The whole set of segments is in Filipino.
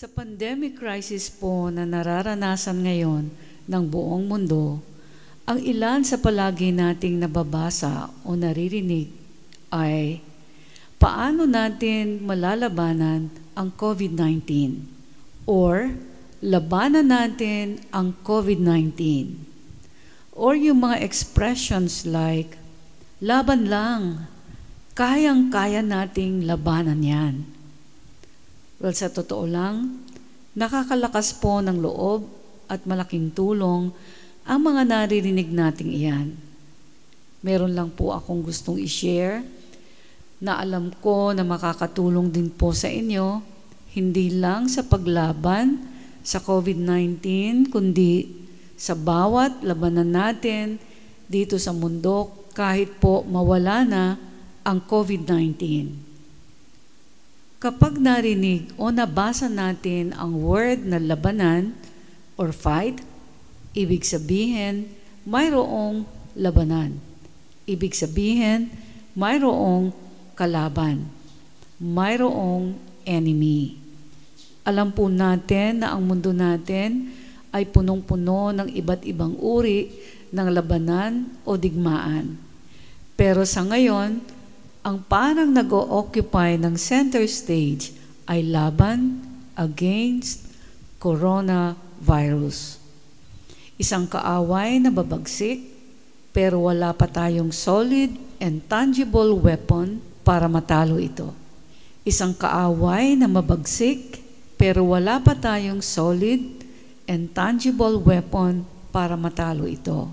Sa pandemic crisis po na nararanasan ngayon ng buong mundo, ang ilan sa palagi nating nababasa o naririnig ay paano natin malalabanan ang COVID-19 or labanan natin ang COVID-19 or yung mga expressions like laban lang, kayang-kaya nating labanan yan. Well, sa totoo lang, nakakalakas po ng loob at malaking tulong ang mga naririnig nating iyan. Meron lang po akong gustong i-share na alam ko na makakatulong din po sa inyo, hindi lang sa paglaban sa COVID-19, kundi sa bawat labanan natin dito sa mundo kahit po mawala na ang COVID-19. Kapag narinig o nabasa natin ang word na labanan or fight, ibig sabihin mayroong labanan. Ibig sabihin mayroong kalaban. Mayroong enemy. Alam po natin na ang mundo natin ay punong-puno ng iba't ibang uri ng labanan o digmaan. Pero sa ngayon, ang parang nag-occupy ng center stage ay laban against coronavirus. Isang kaaway na babagsik pero wala pa tayong solid and tangible weapon para matalo ito. Isang kaaway na mabagsik pero wala pa tayong solid and tangible weapon para matalo ito.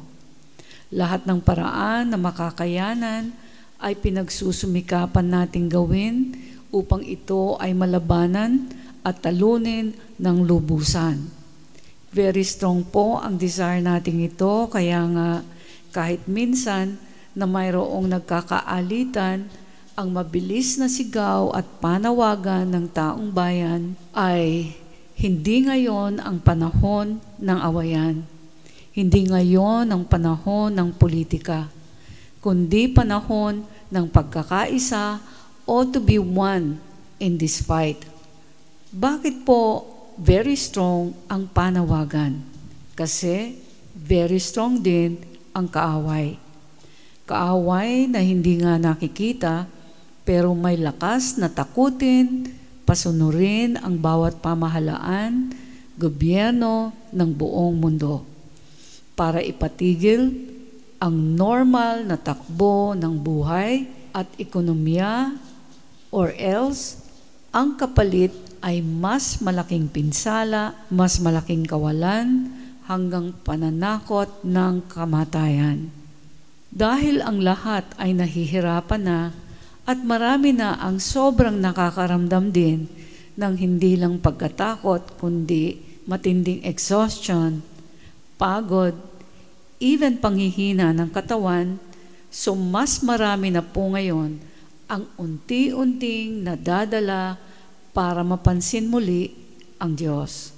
Lahat ng paraan na makakayanan ay pinagsusumikapan nating gawin upang ito ay malabanan at talunin ng lubusan. Very strong po ang desire nating ito, kaya nga kahit minsan na mayroong nagkakaalitan, ang mabilis na sigaw at panawagan ng taong bayan ay hindi ngayon ang panahon ng awayan. Hindi ngayon ang panahon ng politika kundi panahon ng pagkakaisa o to be one in this fight. Bakit po very strong ang panawagan? Kasi very strong din ang kaaway. Kaaway na hindi nga nakikita pero may lakas na takutin, pasunurin ang bawat pamahalaan, gobyerno ng buong mundo para ipatigil ang normal na takbo ng buhay at ekonomiya or else ang kapalit ay mas malaking pinsala, mas malaking kawalan hanggang pananakot ng kamatayan. Dahil ang lahat ay nahihirapan na at marami na ang sobrang nakakaramdam din ng hindi lang pagkatakot kundi matinding exhaustion, pagod, even panghihina ng katawan, so mas marami na po ngayon ang unti-unting nadadala para mapansin muli ang Diyos.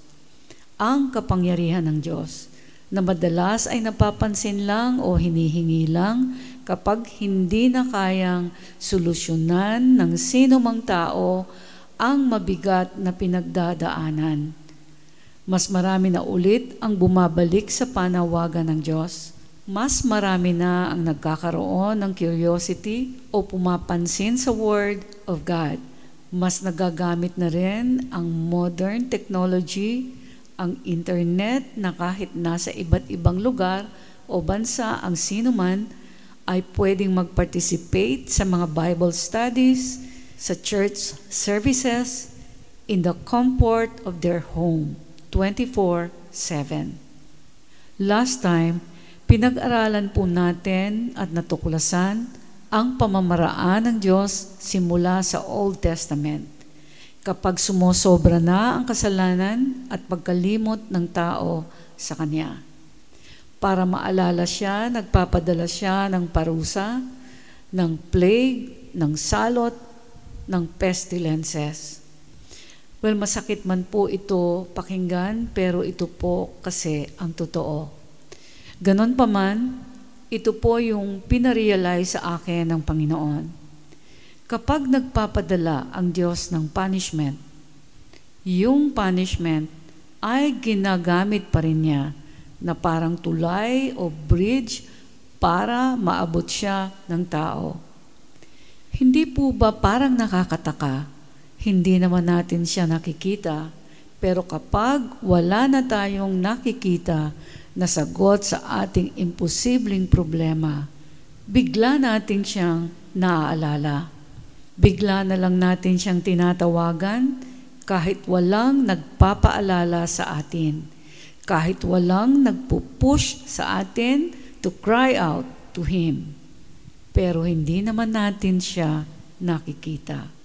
Ang kapangyarihan ng Diyos na madalas ay napapansin lang o hinihingi lang kapag hindi na kayang solusyonan ng sino mang tao ang mabigat na pinagdadaanan. Mas marami na ulit ang bumabalik sa panawagan ng Diyos. Mas marami na ang nagkakaroon ng curiosity o pumapansin sa Word of God. Mas nagagamit na rin ang modern technology, ang internet na kahit nasa iba't ibang lugar o bansa ang sino man ay pwedeng mag-participate sa mga Bible studies, sa church services, in the comfort of their home. 24-7. Last time, pinag-aralan po natin at natuklasan ang pamamaraan ng Diyos simula sa Old Testament. Kapag sumosobra na ang kasalanan at pagkalimot ng tao sa Kanya. Para maalala siya, nagpapadala siya ng parusa, ng plague, ng salot, ng pestilences. Well, masakit man po ito pakinggan, pero ito po kasi ang totoo. Ganon pa man, ito po yung pinarealize sa akin ng Panginoon. Kapag nagpapadala ang Diyos ng punishment, yung punishment ay ginagamit pa rin niya na parang tulay o bridge para maabot siya ng tao. Hindi po ba parang nakakataka? Hindi naman natin siya nakikita, pero kapag wala na tayong nakikita na sagot sa ating imposibleng problema, bigla natin siyang naaalala. Bigla na lang natin siyang tinatawagan kahit walang nagpapaalala sa atin, kahit walang nagpupush sa atin to cry out to Him. Pero hindi naman natin siya nakikita.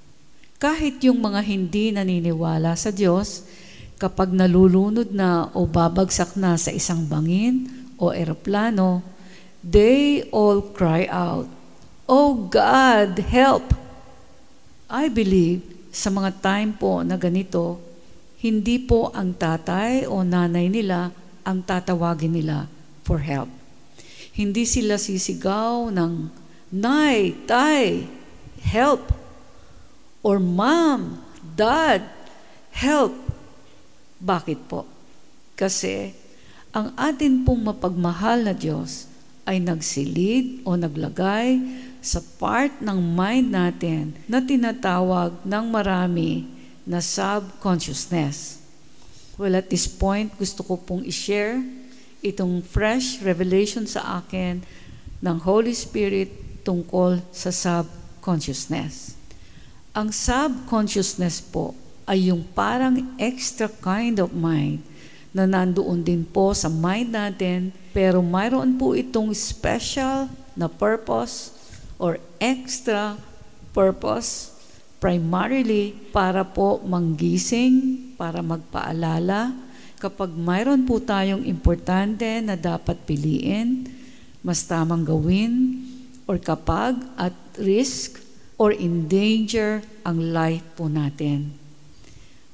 Kahit yung mga hindi naniniwala sa Diyos, kapag nalulunod na o babagsak na sa isang bangin o eroplano, they all cry out, Oh God, help! I believe sa mga time po na ganito, hindi po ang tatay o nanay nila ang tatawagin nila for help. Hindi sila sisigaw ng, Nay, Tay, help! Or Mom, Dad, help! Bakit po? Kasi ang atin pong mapagmahal na Diyos ay nagsilid o naglagay sa part ng mind natin na tinatawag ng marami na subconsciousness. Well, at this point, gusto ko pong i-share itong fresh revelation sa akin ng Holy Spirit tungkol sa subconsciousness. Ang subconsciousness po ay yung parang extra kind of mind na nandoon din po sa mind natin pero mayroon po itong special na purpose or extra purpose primarily para po manggising, para magpaalala, kapag mayroon po tayong importante na dapat piliin, mas tamang gawin, or kapag at risk or in danger ang life po natin.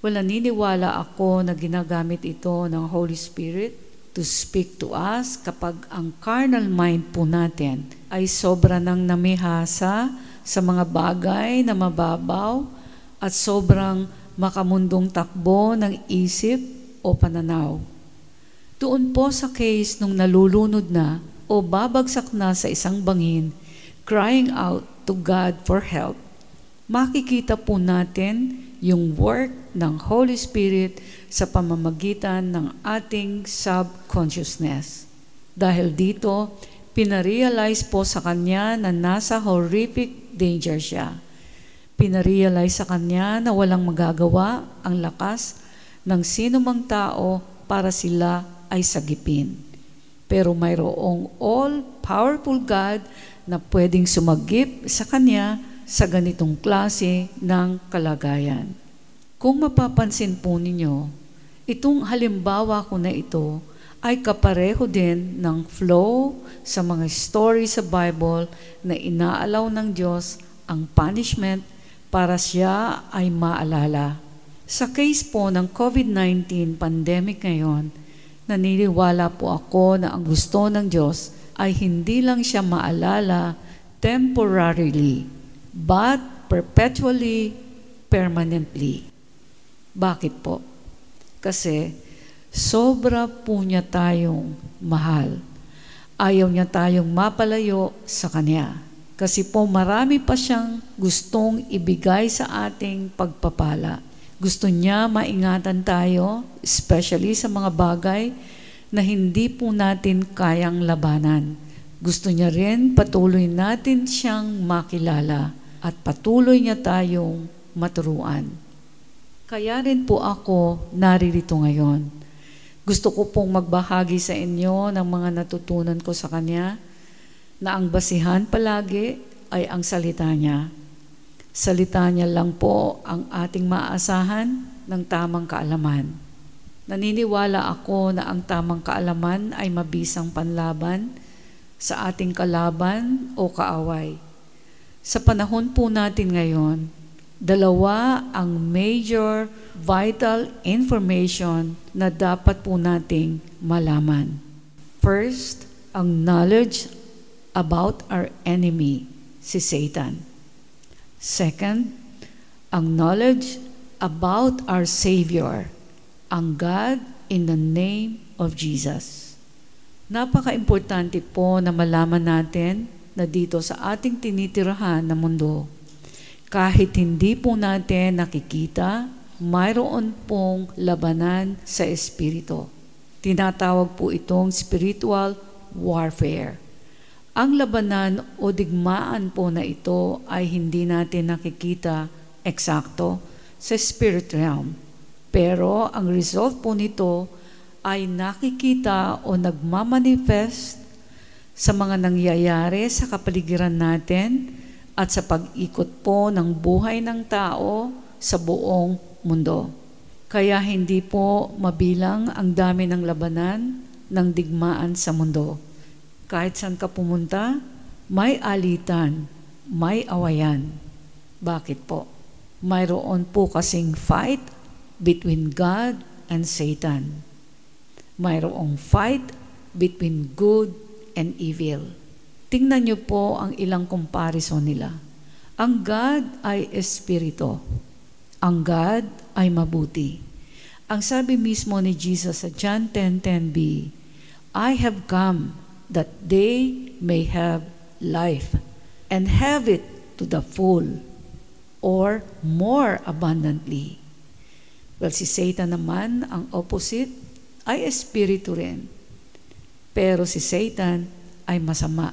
Well, naniniwala ako na ginagamit ito ng Holy Spirit to speak to us kapag ang carnal mind po natin ay sobra nang namihasa sa mga bagay na mababaw at sobrang makamundong takbo ng isip o pananaw. Doon po sa case nung nalulunod na o babagsak na sa isang bangin, crying out to God for help, makikita po natin yung work ng Holy Spirit sa pamamagitan ng ating subconsciousness. Dahil dito, pinarealize po sa kanya na nasa horrific danger siya. Pinarealize sa kanya na walang magagawa ang lakas ng sino mang tao para sila ay sagipin. Pero mayroong all-powerful God na pwedeng sumagip sa Kanya sa ganitong klase ng kalagayan. Kung mapapansin po ninyo, itong halimbawa ko na ito ay kapareho din ng flow sa mga story sa Bible na inaalaw ng Diyos ang punishment para siya ay maalala sa case po ng COVID-19 pandemic ngayon, naniniwala po ako na ang gusto ng Diyos ay hindi lang siya maalala temporarily, but perpetually, permanently. Bakit po? Kasi sobra po niya tayong mahal. Ayaw niya tayong mapalayo sa Kanya. Kasi po marami pa siyang gustong ibigay sa ating pagpapala. Gusto niya maingatan tayo, especially sa mga bagay na hindi po natin kayang labanan. Gusto niya rin patuloy natin siyang makilala at patuloy niya tayong maturuan. Kaya rin po ako naririto ngayon. Gusto ko pong magbahagi sa inyo ng mga natutunan ko sa Kanya na ang basihan palagi ay ang salita niya Salita niya lang po ang ating maaasahan ng tamang kaalaman. Naniniwala ako na ang tamang kaalaman ay mabisang panlaban sa ating kalaban o kaaway. Sa panahon po natin ngayon, dalawa ang major vital information na dapat po nating malaman. First, ang knowledge about our enemy, si Satan. Second, ang knowledge about our Savior, ang God in the name of Jesus. Napaka-importante po na malaman natin na dito sa ating tinitirahan na mundo, kahit hindi po natin nakikita, mayroon pong labanan sa Espiritu. Tinatawag po itong spiritual warfare. Ang labanan o digmaan po na ito ay hindi natin nakikita eksakto sa spirit realm. Pero ang result po nito ay nakikita o nagmamanifest sa mga nangyayari sa kapaligiran natin at sa pag-ikot po ng buhay ng tao sa buong mundo. Kaya hindi po mabilang ang dami ng labanan ng digmaan sa mundo. Kahit saan ka pumunta, may alitan, may awayan. Bakit po? Mayroon po kasing fight between God and Satan. Mayroong fight between good and evil. Tingnan niyo po ang ilang comparison nila. Ang God ay espiritu. Ang God ay mabuti. Ang sabi mismo ni Jesus sa John 10.10b, I have come that they may have life and have it to the full or more abundantly. Well, si Satan naman, ang opposite, ay espiritu rin. Pero si Satan ay masama.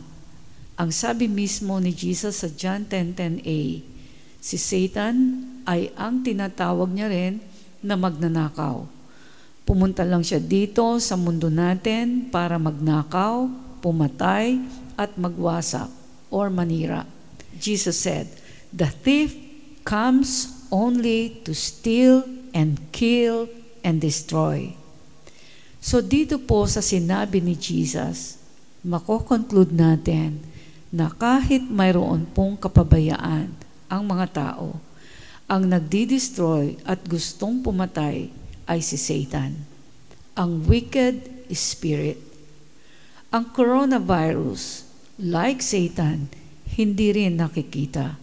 Ang sabi mismo ni Jesus sa John 10.10a, si Satan ay ang tinatawag niya rin na magnanakaw. Pumunta lang siya dito sa mundo natin para magnakaw, pumatay at magwasak or manira. Jesus said, The thief comes only to steal and kill and destroy. So dito po sa sinabi ni Jesus, makokonclude natin na kahit mayroon pong kapabayaan ang mga tao, ang nagdi-destroy at gustong pumatay ay si Satan, ang wicked spirit ang coronavirus, like Satan, hindi rin nakikita.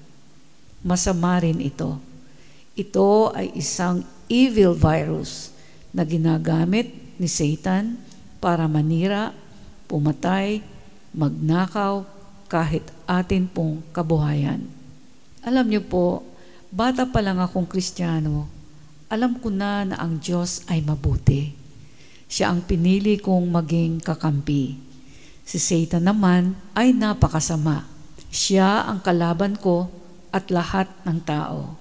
Masama rin ito. Ito ay isang evil virus na ginagamit ni Satan para manira, pumatay, magnakaw, kahit atin pong kabuhayan. Alam niyo po, bata pa lang akong kristyano, alam ko na na ang Diyos ay mabuti. Siya ang pinili kong maging kakampi. Si Satan naman ay napakasama. Siya ang kalaban ko at lahat ng tao.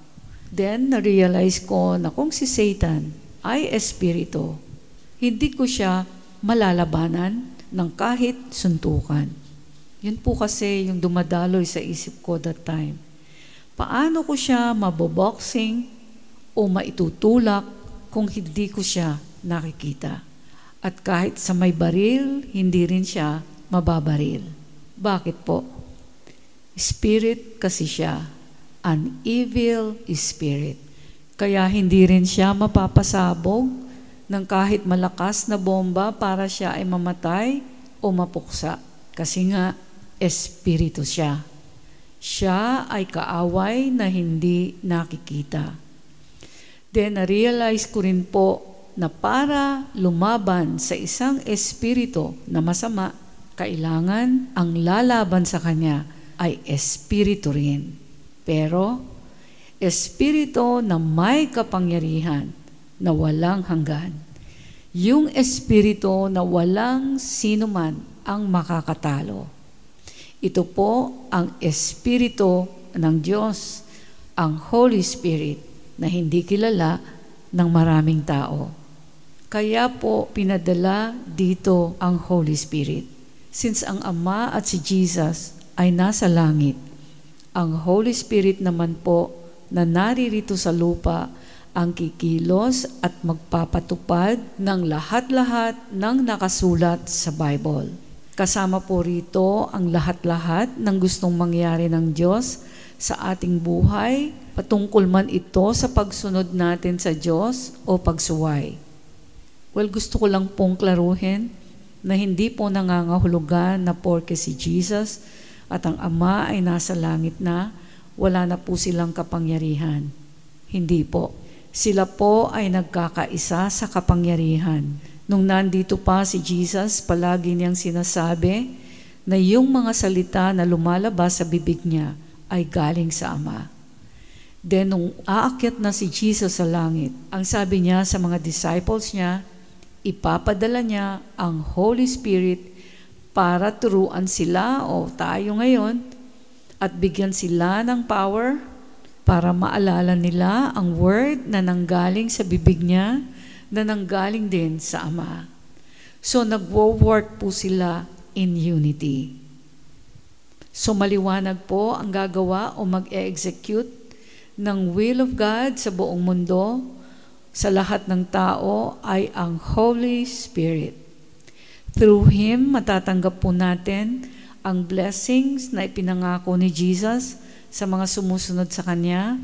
Then, na-realize ko na kung si Satan ay espiritu, hindi ko siya malalabanan ng kahit suntukan. Yun po kasi yung dumadaloy sa isip ko that time. Paano ko siya maboboxing o maitutulak kung hindi ko siya nakikita? At kahit sa may baril, hindi rin siya mababaril. Bakit po? Spirit kasi siya. An evil spirit. Kaya hindi rin siya mapapasabog ng kahit malakas na bomba para siya ay mamatay o mapuksa. Kasi nga, espiritu siya. Siya ay kaaway na hindi nakikita. Then, na-realize ko rin po na para lumaban sa isang espiritu na masama, kailangan ang lalaban sa kanya ay espiritu rin. Pero, espiritu na may kapangyarihan na walang hanggan. Yung espiritu na walang sino man ang makakatalo. Ito po ang espiritu ng Diyos, ang Holy Spirit na hindi kilala ng maraming tao. Kaya po pinadala dito ang Holy Spirit. Since ang Ama at si Jesus ay nasa langit, ang Holy Spirit naman po na naririto sa lupa ang kikilos at magpapatupad ng lahat-lahat ng nakasulat sa Bible. Kasama po rito ang lahat-lahat ng gustong mangyari ng Diyos sa ating buhay, patungkol man ito sa pagsunod natin sa Diyos o pagsuway. Well, gusto ko lang pong klaruhin na hindi po nangangahulugan na porke si Jesus at ang Ama ay nasa langit na, wala na po silang kapangyarihan. Hindi po. Sila po ay nagkakaisa sa kapangyarihan. Nung nandito pa si Jesus, palagi niyang sinasabi na yung mga salita na lumalabas sa bibig niya ay galing sa Ama. Then nung aakyat na si Jesus sa langit, ang sabi niya sa mga disciples niya, ipapadala niya ang Holy Spirit para turuan sila o tayo ngayon at bigyan sila ng power para maalala nila ang word na nanggaling sa bibig niya na nanggaling din sa Ama. So nagwo-work po sila in unity. So maliwanag po ang gagawa o mag-execute ng will of God sa buong mundo sa lahat ng tao ay ang Holy Spirit. Through Him, matatanggap po natin ang blessings na ipinangako ni Jesus sa mga sumusunod sa Kanya.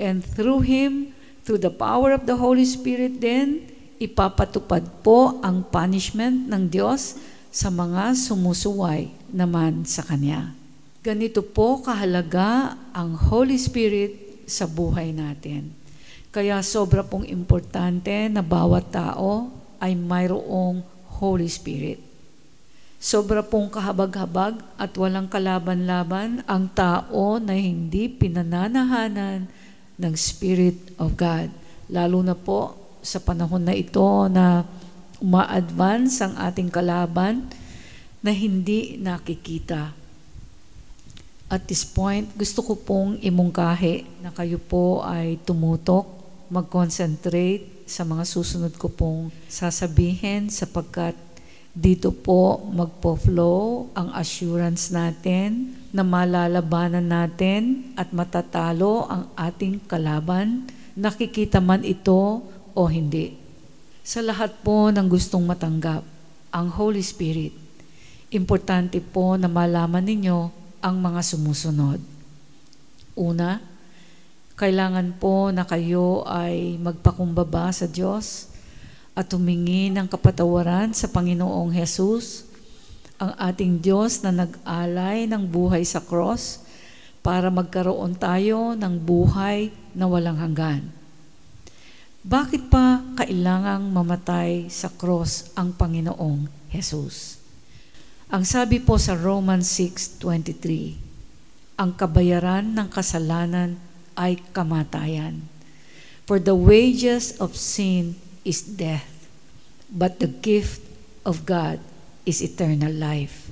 And through Him, through the power of the Holy Spirit din, ipapatupad po ang punishment ng Diyos sa mga sumusuway naman sa Kanya. Ganito po kahalaga ang Holy Spirit sa buhay natin. Kaya sobra pong importante na bawat tao ay mayroong Holy Spirit. Sobra pong kahabag-habag at walang kalaban-laban ang tao na hindi pinananahanan ng Spirit of God. Lalo na po sa panahon na ito na uma-advance ang ating kalaban na hindi nakikita. At this point, gusto ko pong imungkahi na kayo po ay tumutok mag-concentrate sa mga susunod ko pong sasabihin sapagkat dito po magpo-flow ang assurance natin na malalabanan natin at matatalo ang ating kalaban, nakikita man ito o hindi. Sa lahat po ng gustong matanggap ang Holy Spirit, importante po na malaman ninyo ang mga sumusunod. Una, kailangan po na kayo ay magpakumbaba sa Diyos at humingi ng kapatawaran sa Panginoong Hesus, ang ating Diyos na nag-alay ng buhay sa cross para magkaroon tayo ng buhay na walang hanggan. Bakit pa kailangang mamatay sa cross ang Panginoong Hesus? Ang sabi po sa Romans 6.23, ang kabayaran ng kasalanan ay kamatayan. For the wages of sin is death, but the gift of God is eternal life.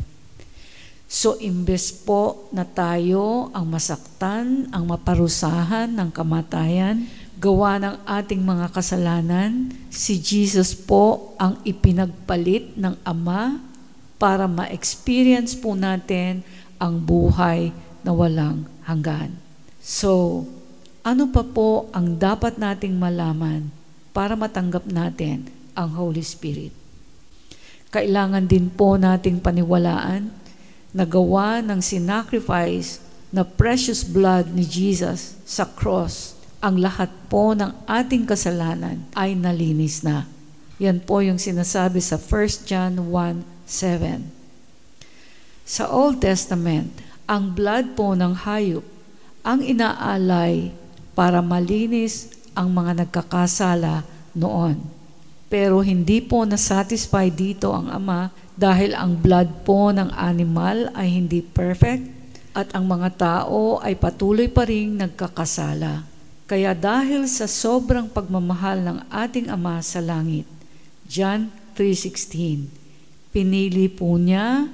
So imbes po na tayo ang masaktan, ang maparusahan ng kamatayan, gawa ng ating mga kasalanan, si Jesus po ang ipinagpalit ng Ama para ma-experience po natin ang buhay na walang hanggan. So, ano pa po ang dapat nating malaman para matanggap natin ang Holy Spirit? Kailangan din po nating paniwalaan na gawa ng sinacrifice na precious blood ni Jesus sa cross, ang lahat po ng ating kasalanan ay nalinis na. Yan po yung sinasabi sa 1 John 1:7. Sa Old Testament, ang blood po ng hayop ang inaalay para malinis ang mga nagkakasala noon. Pero hindi po nasatisfy dito ang Ama dahil ang blood po ng animal ay hindi perfect at ang mga tao ay patuloy pa rin nagkakasala. Kaya dahil sa sobrang pagmamahal ng ating Ama sa langit, John 3.16, pinili po niya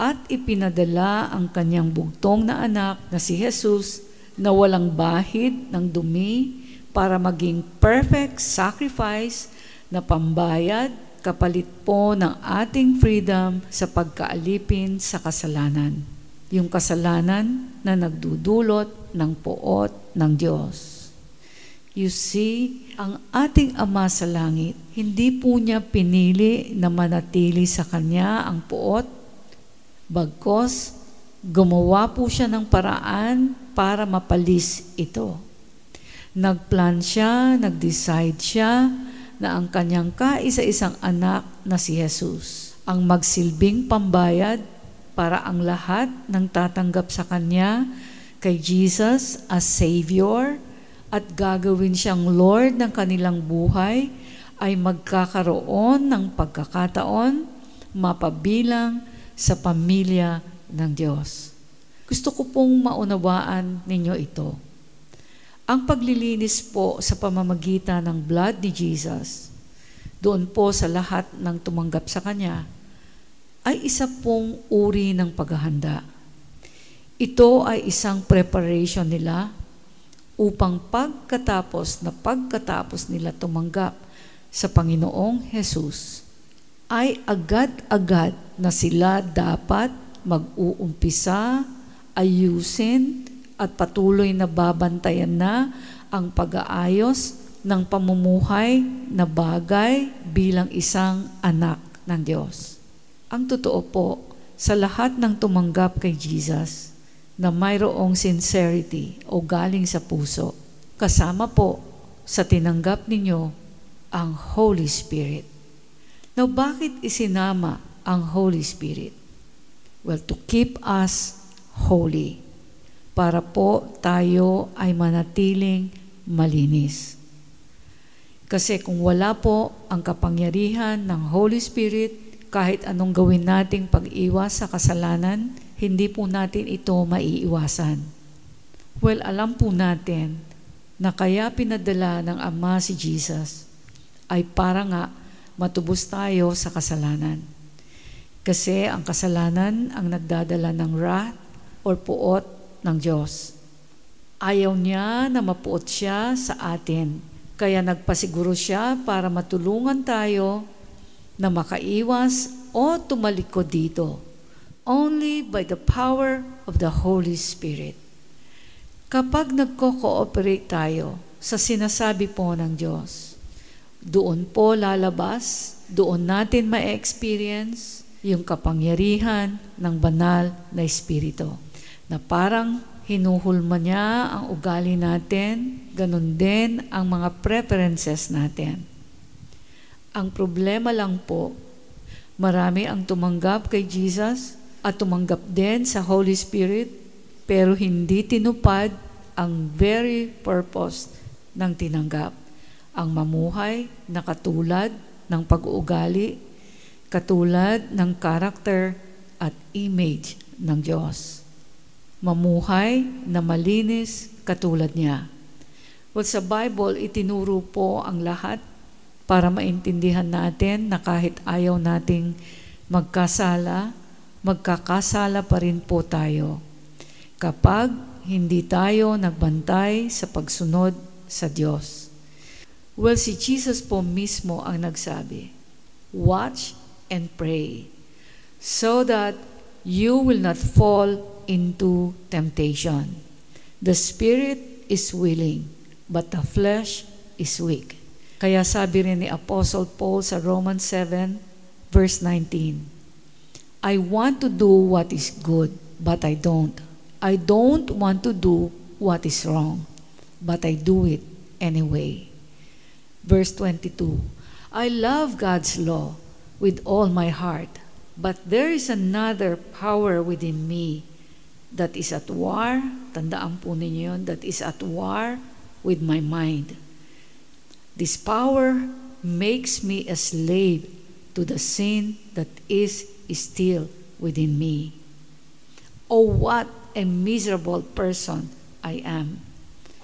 at ipinadala ang kanyang bugtong na anak na si Jesus na walang bahid ng dumi para maging perfect sacrifice na pambayad kapalit po ng ating freedom sa pagkaalipin sa kasalanan. Yung kasalanan na nagdudulot ng poot ng Diyos. You see, ang ating Ama sa langit, hindi po niya pinili na manatili sa Kanya ang poot, bagkos gumawa po siya ng paraan para mapalis ito. Nagplan siya, nag-decide siya na ang kanyang kaisa-isang anak na si Jesus ang magsilbing pambayad para ang lahat ng tatanggap sa Kanya kay Jesus as Savior at gagawin siyang Lord ng kanilang buhay ay magkakaroon ng pagkakataon mapabilang sa pamilya ng Diyos. Gusto ko pong maunawaan ninyo ito. Ang paglilinis po sa pamamagitan ng blood ni Jesus, doon po sa lahat ng tumanggap sa Kanya, ay isa pong uri ng paghahanda. Ito ay isang preparation nila upang pagkatapos na pagkatapos nila tumanggap sa Panginoong Jesus, ay agad-agad na sila dapat mag-uumpisa, ayusin, at patuloy na babantayan na ang pag-aayos ng pamumuhay na bagay bilang isang anak ng Diyos. Ang totoo po, sa lahat ng tumanggap kay Jesus na mayroong sincerity o galing sa puso, kasama po sa tinanggap ninyo ang Holy Spirit. Now, bakit isinama ang Holy Spirit? Well, to keep us holy para po tayo ay manatiling malinis. Kasi kung wala po ang kapangyarihan ng Holy Spirit, kahit anong gawin nating pag-iwas sa kasalanan, hindi po natin ito maiiwasan. Well, alam po natin na kaya pinadala ng Ama si Jesus ay para nga matubos tayo sa kasalanan. Kasi ang kasalanan ang nagdadala ng wrath or puot ng Diyos. Ayaw niya na mapuot siya sa atin. Kaya nagpasiguro siya para matulungan tayo na makaiwas o tumalikod dito. Only by the power of the Holy Spirit. Kapag nagko-cooperate tayo sa sinasabi po ng Diyos, doon po lalabas, doon natin ma-experience yung kapangyarihan ng banal na Espiritu na parang hinuhulma niya ang ugali natin, ganun din ang mga preferences natin. Ang problema lang po, marami ang tumanggap kay Jesus at tumanggap din sa Holy Spirit, pero hindi tinupad ang very purpose ng tinanggap. Ang mamuhay na katulad ng pag-uugali, katulad ng character at image ng Diyos mamuhay na malinis katulad niya. Well, sa Bible, itinuro po ang lahat para maintindihan natin na kahit ayaw nating magkasala, magkakasala pa rin po tayo kapag hindi tayo nagbantay sa pagsunod sa Diyos. Well, si Jesus po mismo ang nagsabi, Watch and pray so that you will not fall into temptation. The spirit is willing, but the flesh is weak. Kaya sabi rin ni Apostle Paul sa Romans 7, verse 19, I want to do what is good, but I don't. I don't want to do what is wrong, but I do it anyway. Verse 22, I love God's law with all my heart, but there is another power within me that is at war, tandaan po ninyo yun, that is at war with my mind. This power makes me a slave to the sin that is still within me. Oh, what a miserable person I am.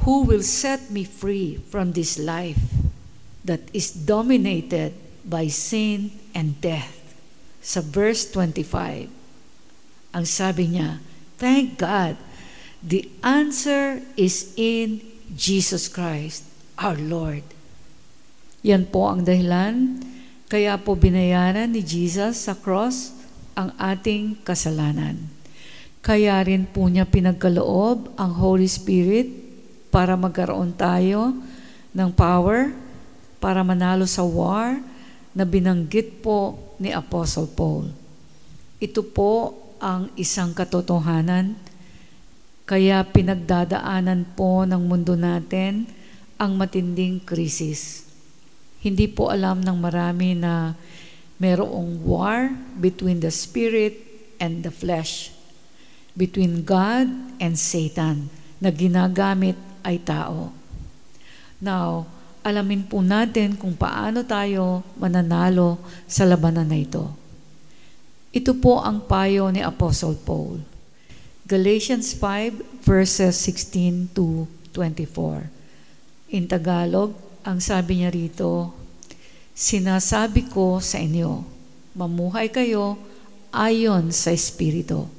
Who will set me free from this life that is dominated by sin and death? Sa verse 25, ang sabi niya, Thank God. The answer is in Jesus Christ, our Lord. Yan po ang dahilan. Kaya po binayaran ni Jesus sa cross ang ating kasalanan. Kaya rin po niya pinagkaloob ang Holy Spirit para magkaroon tayo ng power para manalo sa war na binanggit po ni Apostle Paul. Ito po ang isang katotohanan. Kaya pinagdadaanan po ng mundo natin ang matinding krisis. Hindi po alam ng marami na merong war between the spirit and the flesh, between God and Satan, na ginagamit ay tao. Now, alamin po natin kung paano tayo mananalo sa labanan na ito. Ito po ang payo ni Apostle Paul. Galatians 5 verses 16 to 24. In Tagalog, ang sabi niya rito, Sinasabi ko sa inyo, mamuhay kayo ayon sa Espiritu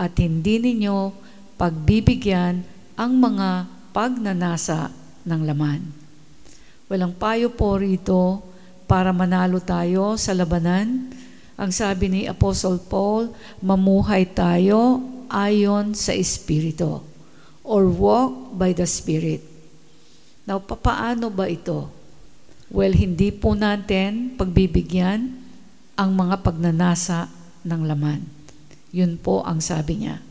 at hindi ninyo pagbibigyan ang mga pagnanasa ng laman. Walang payo po rito para manalo tayo sa labanan. Ang sabi ni Apostle Paul, mamuhay tayo ayon sa Espiritu or walk by the Spirit. Now, papaano ba ito? Well, hindi po natin pagbibigyan ang mga pagnanasa ng laman. Yun po ang sabi niya.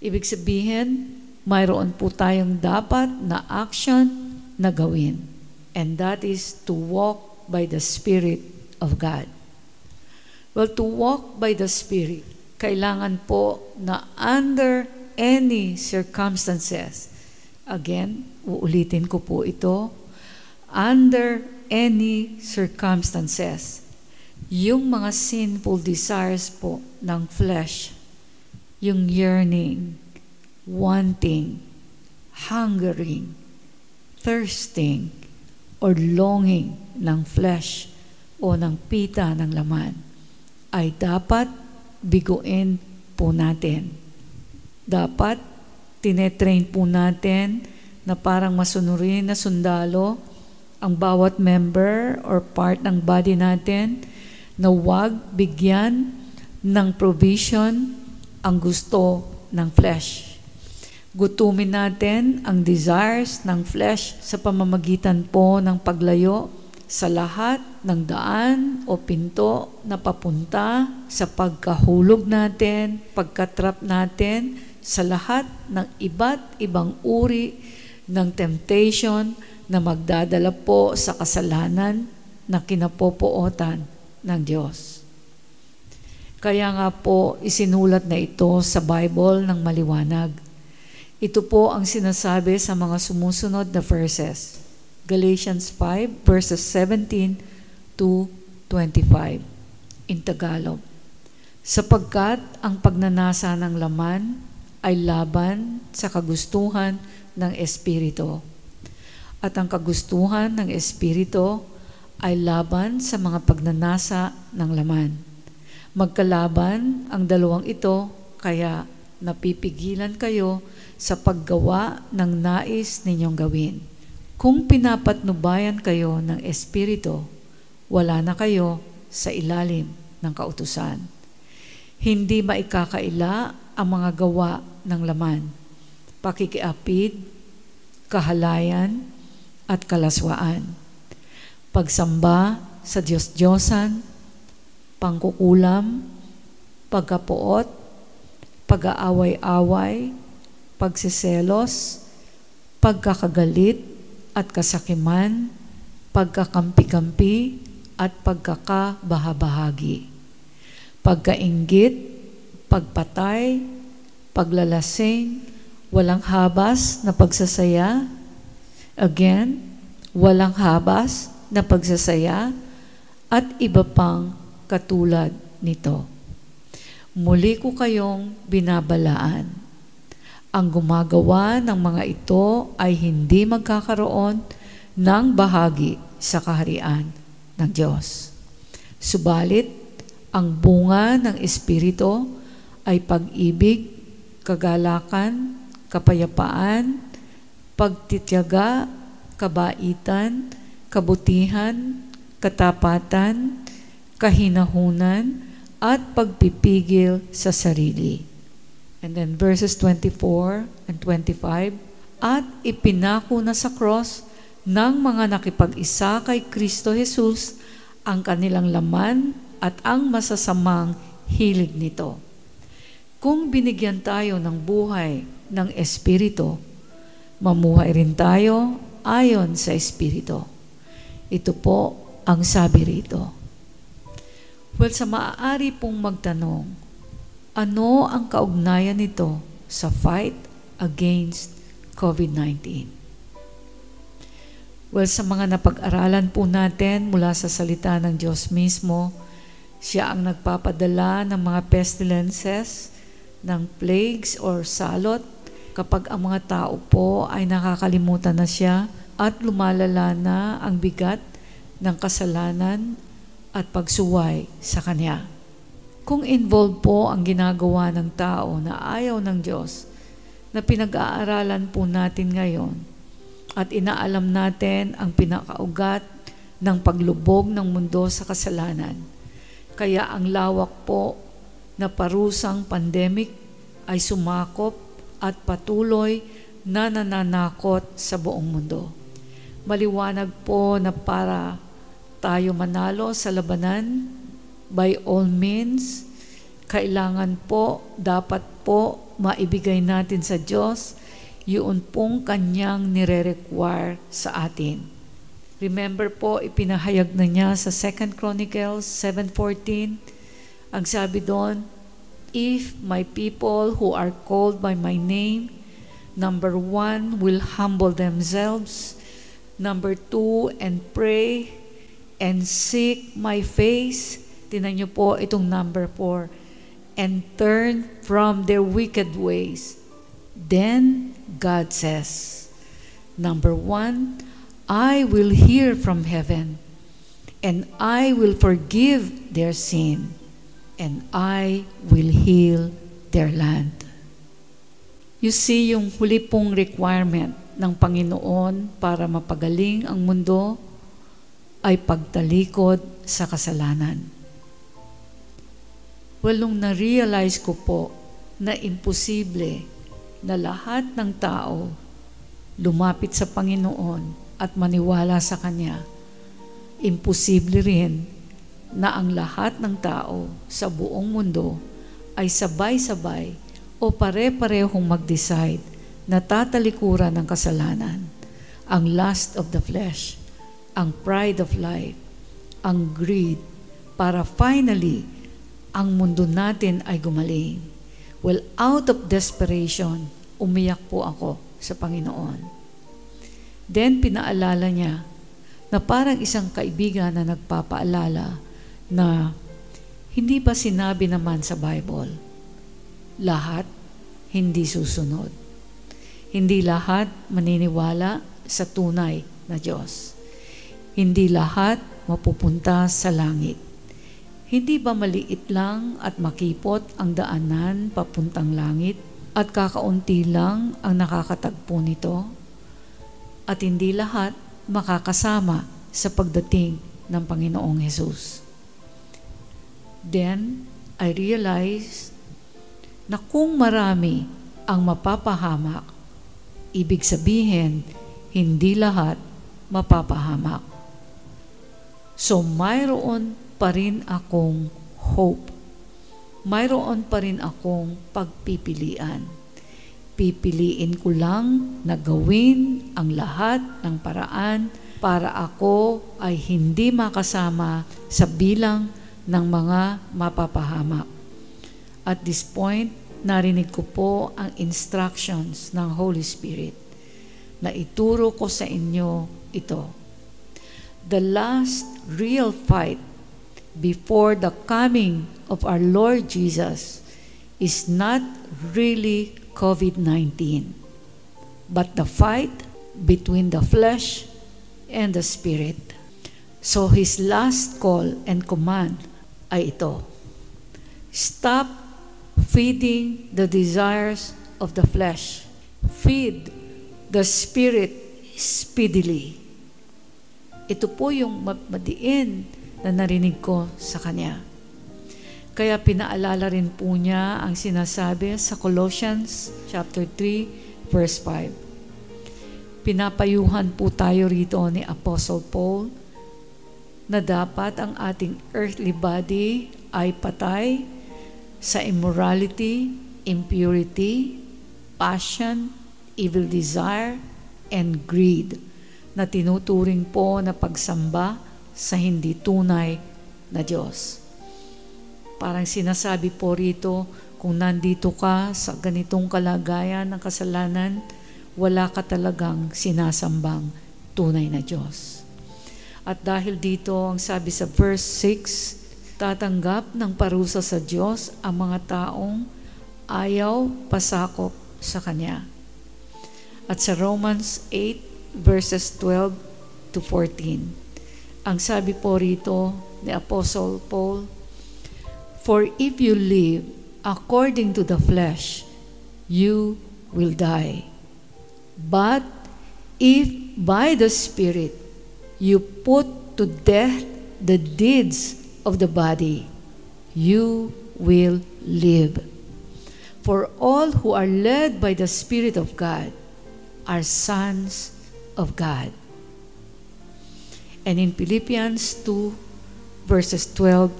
Ibig sabihin, mayroon po tayong dapat na action na gawin. And that is to walk by the Spirit of God. Well, to walk by the Spirit, kailangan po na under any circumstances, again, uulitin ko po ito, under any circumstances, yung mga sinful desires po ng flesh, yung yearning, wanting, hungering, thirsting, or longing ng flesh o ng pita ng laman, ay dapat biguin po natin. Dapat tinetrain po natin na parang masunurin na sundalo ang bawat member or part ng body natin na wag bigyan ng provision ang gusto ng flesh. Gutumin natin ang desires ng flesh sa pamamagitan po ng paglayo sa lahat ng daan o pinto na papunta sa pagkahulog natin, pagkatrap natin sa lahat ng iba't ibang uri ng temptation na magdadala po sa kasalanan na kinapopootan ng Diyos. Kaya nga po isinulat na ito sa Bible ng maliwanag. Ito po ang sinasabi sa mga sumusunod na verses. Galatians 5 verses 17 to 25 in Tagalog. Sapagkat ang pagnanasa ng laman ay laban sa kagustuhan ng Espiritu at ang kagustuhan ng Espiritu ay laban sa mga pagnanasa ng laman. Magkalaban ang dalawang ito, kaya napipigilan kayo sa paggawa ng nais ninyong gawin. Kung pinapatnubayan kayo ng Espiritu, wala na kayo sa ilalim ng kautusan. Hindi maikakaila ang mga gawa ng laman. Pakikiapid, kahalayan, at kalaswaan. Pagsamba sa Diyos-Diyosan, pangkukulam, pagkapuot, pag-aaway-away, pagsiselos, pagkakagalit at kasakiman, pagkakampi-kampi at pagkakabahabahagi, pagkaingit, pagpatay, paglalasing, walang habas na pagsasaya, Again, walang habas na pagsasaya at iba pang katulad nito. Muli ko kayong binabalaan. Ang gumagawa ng mga ito ay hindi magkakaroon ng bahagi sa kaharian ng Diyos. Subalit, ang bunga ng Espiritu ay pag-ibig, kagalakan, kapayapaan, pagtityaga, kabaitan, kabutihan, katapatan, kahinahunan, at pagpipigil sa sarili. And then verses 24 and 25, At ipinako na sa cross ng mga nakipag-isa kay Kristo Jesus ang kanilang laman at ang masasamang hilig nito. Kung binigyan tayo ng buhay ng Espiritu, mamuhay rin tayo ayon sa Espiritu. Ito po ang sabi rito. Well, sa maaari pong magtanong, ano ang kaugnayan nito sa fight against COVID-19? Well, sa mga napag-aralan po natin mula sa salita ng Diyos mismo, siya ang nagpapadala ng mga pestilences, ng plagues or salot kapag ang mga tao po ay nakakalimutan na siya at lumalala na ang bigat ng kasalanan at pagsuway sa Kanya. Kung involved po ang ginagawa ng tao na ayaw ng Diyos, na pinag-aaralan po natin ngayon, at inaalam natin ang pinakaugat ng paglubog ng mundo sa kasalanan. Kaya ang lawak po na parusang pandemic ay sumakop at patuloy na nananakot sa buong mundo. Maliwanag po na para tayo manalo sa labanan, by all means, kailangan po, dapat po maibigay natin sa Diyos yun pong kanyang nire-require sa atin. Remember po, ipinahayag na niya sa 2 Chronicles 7.14, ang sabi doon, If my people who are called by my name, number one, will humble themselves, number two, and pray, and seek my face, tinan niyo po itong number four, and turn from their wicked ways, then God says, number one, I will hear from heaven, and I will forgive their sin, and I will heal their land. You see, yung huli pong requirement ng Panginoon para mapagaling ang mundo ay pagtalikod sa kasalanan. Well, nung na-realize ko po na imposible na lahat ng tao lumapit sa Panginoon at maniwala sa Kanya, imposible rin na ang lahat ng tao sa buong mundo ay sabay-sabay o pare-parehong mag-decide na tatalikuran ng kasalanan, ang lust of the flesh, ang pride of life, ang greed, para finally, ang mundo natin ay gumaling Well, out of desperation, umiyak po ako sa Panginoon. Then, pinaalala niya na parang isang kaibigan na nagpapaalala na hindi ba sinabi naman sa Bible, lahat hindi susunod. Hindi lahat maniniwala sa tunay na Diyos. Hindi lahat mapupunta sa langit. Hindi ba maliit lang at makipot ang daanan papuntang langit at kakaunti lang ang nakakatagpo nito? At hindi lahat makakasama sa pagdating ng Panginoong Hesus. Then, I realized na kung marami ang mapapahamak, ibig sabihin, hindi lahat mapapahamak. So, mayroon pa rin akong hope. Mayroon pa rin akong pagpipilian. Pipiliin ko lang na gawin ang lahat ng paraan para ako ay hindi makasama sa bilang ng mga mapapahamak. At this point, narinig ko po ang instructions ng Holy Spirit na ituro ko sa inyo ito. The last real fight before the coming of our Lord Jesus is not really COVID 19, but the fight between the flesh and the spirit. So his last call and command ay ito Stop feeding the desires of the flesh, feed the spirit speedily. Ito po yung madiin na narinig ko sa Kanya. Kaya pinaalala rin po niya ang sinasabi sa Colossians chapter 3 verse 5. Pinapayuhan po tayo rito ni Apostle Paul na dapat ang ating earthly body ay patay sa immorality, impurity, passion, evil desire, and greed na tinuturing po na pagsamba sa hindi tunay na Diyos. Parang sinasabi po rito, kung nandito ka sa ganitong kalagayan ng kasalanan, wala ka talagang sinasambang tunay na Diyos. At dahil dito, ang sabi sa verse 6, tatanggap ng parusa sa Diyos ang mga taong ayaw pasakop sa Kanya. At sa Romans 8 verses 12 to 14, ang sabi po rito ni Apostle Paul, For if you live according to the flesh, you will die. But if by the Spirit you put to death the deeds of the body, you will live. For all who are led by the Spirit of God are sons of God. And in Philippians 2, verses 12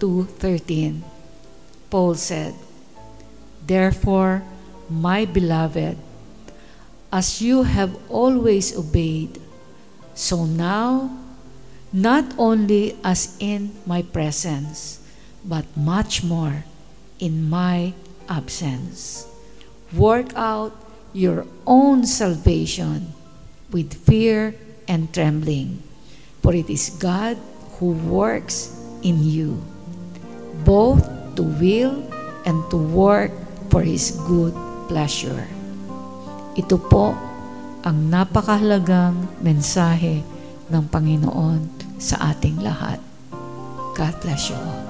to 13, Paul said, Therefore, my beloved, as you have always obeyed, so now, not only as in my presence, but much more in my absence. Work out your own salvation with fear and trembling, for it is God who works in you, both to will and to work for His good pleasure. Ito po ang napakahalagang mensahe ng Panginoon sa ating lahat. God bless you all.